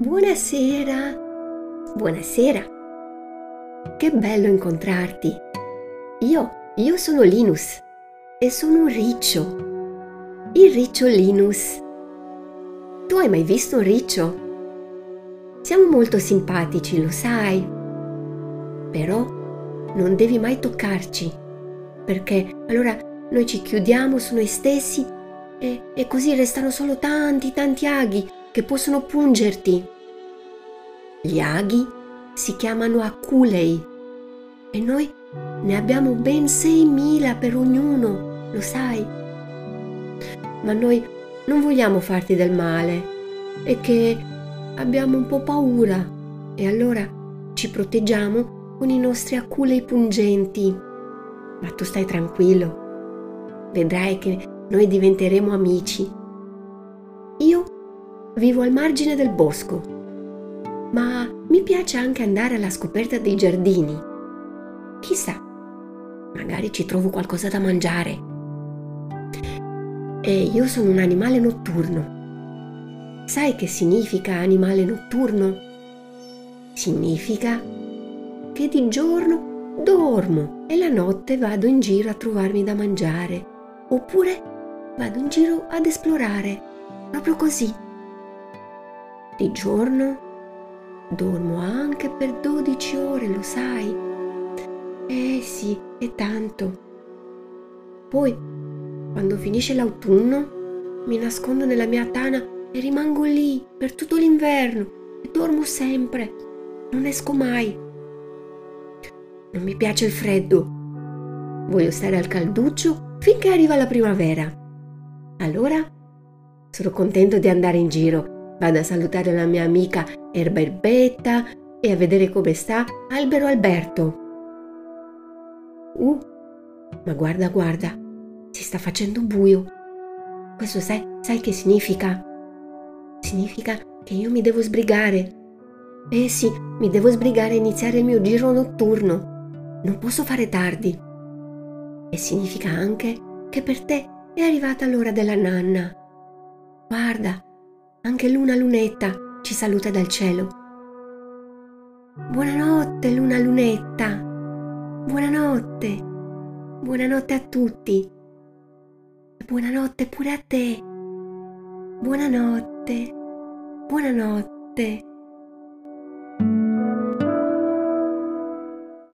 Buonasera. Buonasera. Che bello incontrarti. Io, io sono Linus e sono un riccio. Il riccio Linus. Tu hai mai visto un riccio? Siamo molto simpatici, lo sai. Però non devi mai toccarci, perché allora noi ci chiudiamo su noi stessi e, e così restano solo tanti, tanti aghi che possono pungerti. Gli aghi si chiamano aculei e noi ne abbiamo ben 6.000 per ognuno, lo sai. Ma noi non vogliamo farti del male e che abbiamo un po' paura e allora ci proteggiamo con i nostri aculei pungenti. Ma tu stai tranquillo, vedrai che noi diventeremo amici. Vivo al margine del bosco, ma mi piace anche andare alla scoperta dei giardini. Chissà, magari ci trovo qualcosa da mangiare. E io sono un animale notturno. Sai che significa animale notturno? Significa che di giorno dormo e la notte vado in giro a trovarmi da mangiare, oppure vado in giro ad esplorare, proprio così. Di giorno dormo anche per 12 ore, lo sai? Eh sì, è tanto. Poi, quando finisce l'autunno, mi nascondo nella mia tana e rimango lì per tutto l'inverno e dormo sempre. Non esco mai. Non mi piace il freddo. Voglio stare al calduccio finché arriva la primavera. Allora sono contento di andare in giro. Vado a salutare la mia amica Erba Erbetta e a vedere come sta Albero Alberto. Uh, ma guarda, guarda, si sta facendo buio. Questo sai, sai che significa? Significa che io mi devo sbrigare. Eh sì, mi devo sbrigare a iniziare il mio giro notturno. Non posso fare tardi. E significa anche che per te è arrivata l'ora della nanna. Guarda, anche Luna Lunetta ci saluta dal cielo. Buonanotte, Luna Lunetta. Buonanotte. Buonanotte a tutti. Buonanotte pure a te. Buonanotte. Buonanotte.